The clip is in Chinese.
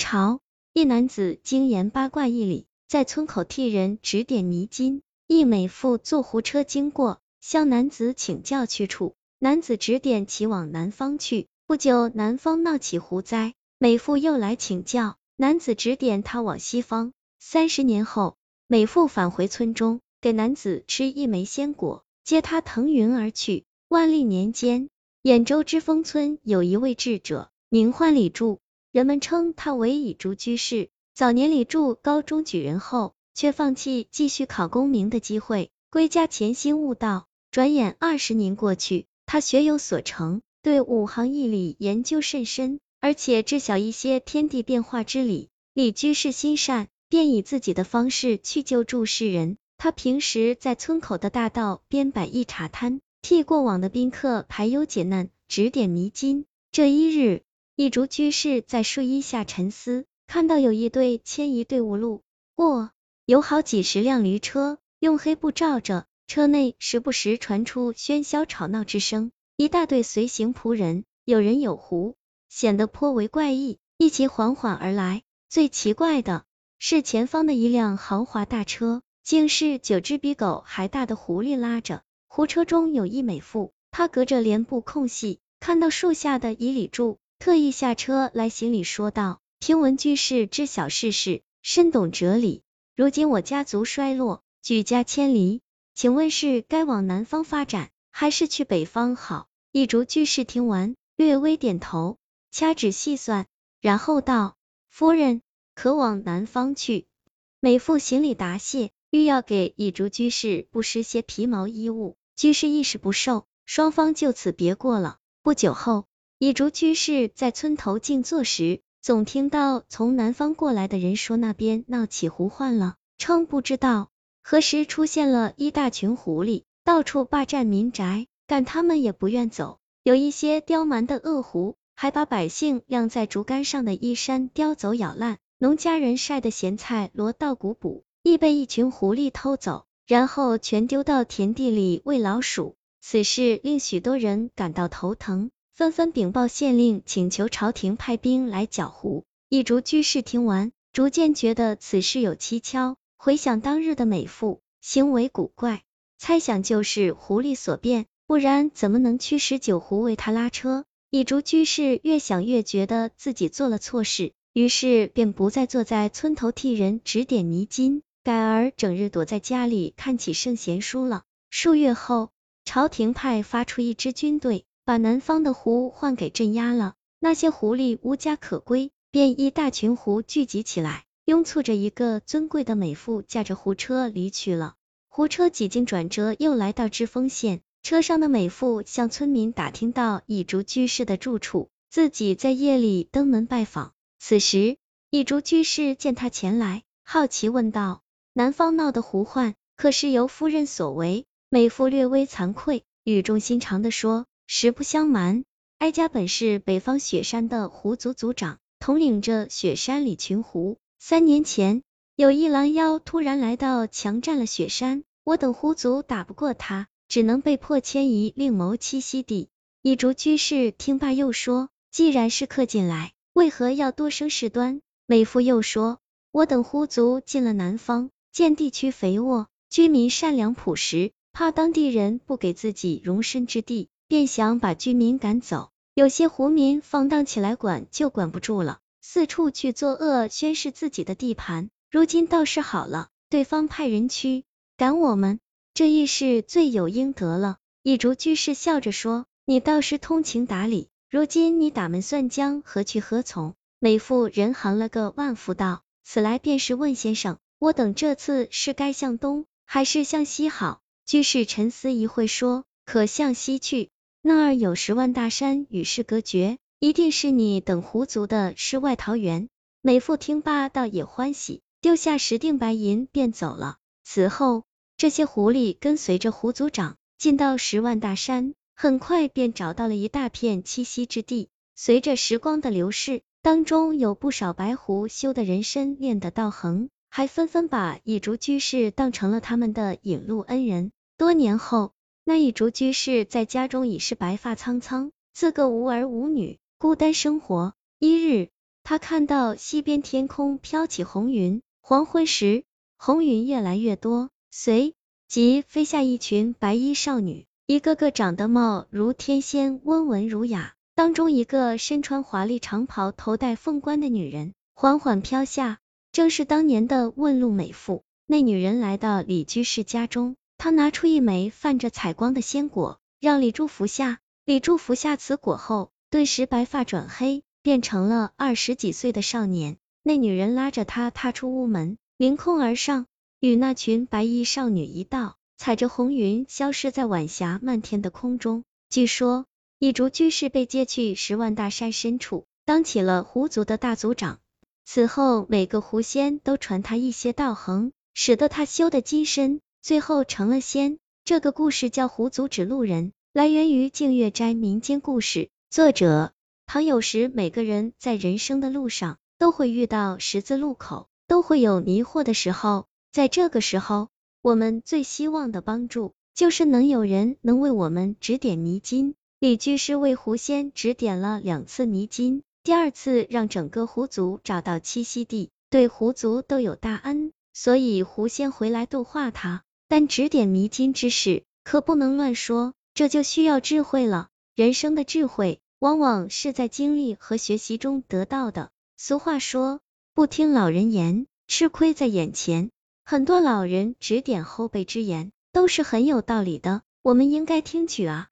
朝，一男子精研八卦一理，在村口替人指点迷津。一美妇坐胡车经过，向男子请教去处。男子指点其往南方去。不久，南方闹起胡灾，美妇又来请教，男子指点他往西方。三十年后，美妇返回村中，给男子吃一枚鲜果，接他腾云而去。万历年间，兖州知丰村有一位智者，名唤李柱。人们称他为以竹居士。早年李柱高中举人后，却放弃继续考功名的机会，归家潜心悟道。转眼二十年过去，他学有所成，对五行易理研究甚深，而且知晓一些天地变化之理。李居士心善，便以自己的方式去救助世人。他平时在村口的大道边摆一茶摊，替过往的宾客排忧解难，指点迷津。这一日。一竹居士在树荫下沉思，看到有一队迁移队伍路过，有好几十辆驴车，用黑布罩着，车内时不时传出喧嚣吵闹之声。一大队随行仆人，有人有狐，显得颇为怪异，一齐缓缓而来。最奇怪的是，前方的一辆豪华大车，竟是九只比狗还大的狐狸拉着。狐车中有一美妇，她隔着帘布空隙，看到树下的以礼柱。特意下车来行礼，说道：“听闻居士知晓世事，深懂哲理。如今我家族衰落，举家迁离，请问是该往南方发展，还是去北方好？”一竹居士听完，略微点头，掐指细算，然后道：“夫人可往南方去。”美妇行礼答谢，欲要给一竹居士布施些皮毛衣物，居士一时不受，双方就此别过了。不久后。以竹居士在村头静坐时，总听到从南方过来的人说那边闹起狐患了，称不知道何时出现了一大群狐狸，到处霸占民宅，赶他们也不愿走。有一些刁蛮的恶狐，还把百姓晾在竹竿上的衣衫叼走咬烂，农家人晒的咸菜箩稻谷补，亦被一群狐狸偷走，然后全丢到田地里喂老鼠。此事令许多人感到头疼。纷纷禀报县令，请求朝廷派兵来剿狐。一竹居士听完，逐渐觉得此事有蹊跷，回想当日的美妇行为古怪，猜想就是狐狸所变，不然怎么能驱使九狐为他拉车？一竹居士越想越觉得自己做了错事，于是便不再坐在村头替人指点迷津，改而整日躲在家里看起圣贤书了。数月后，朝廷派发出一支军队。把南方的狐换给镇压了，那些狐狸无家可归，便一大群狐聚集起来，拥簇着一个尊贵的美妇，驾着胡车离去了。胡车几经转折，又来到知丰县，车上的美妇向村民打听到蚁竹居士的住处，自己在夜里登门拜访。此时，蚁竹居士见他前来，好奇问道：“南方闹的狐患，可是由夫人所为？”美妇略微惭愧，语重心长的说。实不相瞒，哀家本是北方雪山的狐族族长，统领着雪山里群狐。三年前，有一狼妖突然来到，强占了雪山，我等狐族打不过他，只能被迫迁移另谋栖息地。一竹居士听罢又说，既然是客进来，为何要多生事端？美妇又说，我等狐族进了南方，见地区肥沃，居民善良朴实，怕当地人不给自己容身之地。便想把居民赶走，有些狐民放荡起来，管就管不住了，四处去作恶，宣示自己的地盘。如今倒是好了，对方派人驱赶我们，这亦是罪有应得了。一竹居士笑着说：“你倒是通情达理，如今你打门算将，何去何从？”美妇人行了个万福道：“此来便是问先生，我等这次是该向东还是向西好？”居士沉思一会，说：“可向西去。”那儿有十万大山与世隔绝，一定是你等狐族的世外桃源。美妇听罢，倒也欢喜，丢下十锭白银便走了。此后，这些狐狸跟随着狐族长进到十万大山，很快便找到了一大片栖息之地。随着时光的流逝，当中有不少白狐修的人参练得道行，还纷纷把蚁竹居士当成了他们的引路恩人。多年后。那一竹居士在家中已是白发苍苍，自个无儿无女，孤单生活。一日，他看到西边天空飘起红云，黄昏时红云越来越多，随即飞下一群白衣少女，一个个长得貌如天仙，温文儒雅。当中一个身穿华丽长袍、头戴凤冠的女人缓缓飘下，正是当年的问路美妇。那女人来到李居士家中，他拿出一枚泛着彩光的仙果，让李柱服下。李柱服下此果后，顿时白发转黑，变成了二十几岁的少年。那女人拉着他踏出屋门，凌空而上，与那群白衣少女一道，踩着红云消失在晚霞漫天的空中。据说，一竹居士被接去十万大山深处，当起了狐族的大族长。此后，每个狐仙都传他一些道行，使得他修得金身，最后成了仙。这个故事叫《狐族指路人》。来源于净月斋民间故事，作者唐有时。每个人在人生的路上都会遇到十字路口，都会有迷惑的时候，在这个时候，我们最希望的帮助就是能有人能为我们指点迷津。李居士为狐仙指点了两次迷津，第二次让整个狐族找到栖息地，对狐族都有大恩，所以狐仙回来度化他。但指点迷津之事可不能乱说。这就需要智慧了。人生的智慧，往往是在经历和学习中得到的。俗话说，不听老人言，吃亏在眼前。很多老人指点后辈之言，都是很有道理的，我们应该听取啊。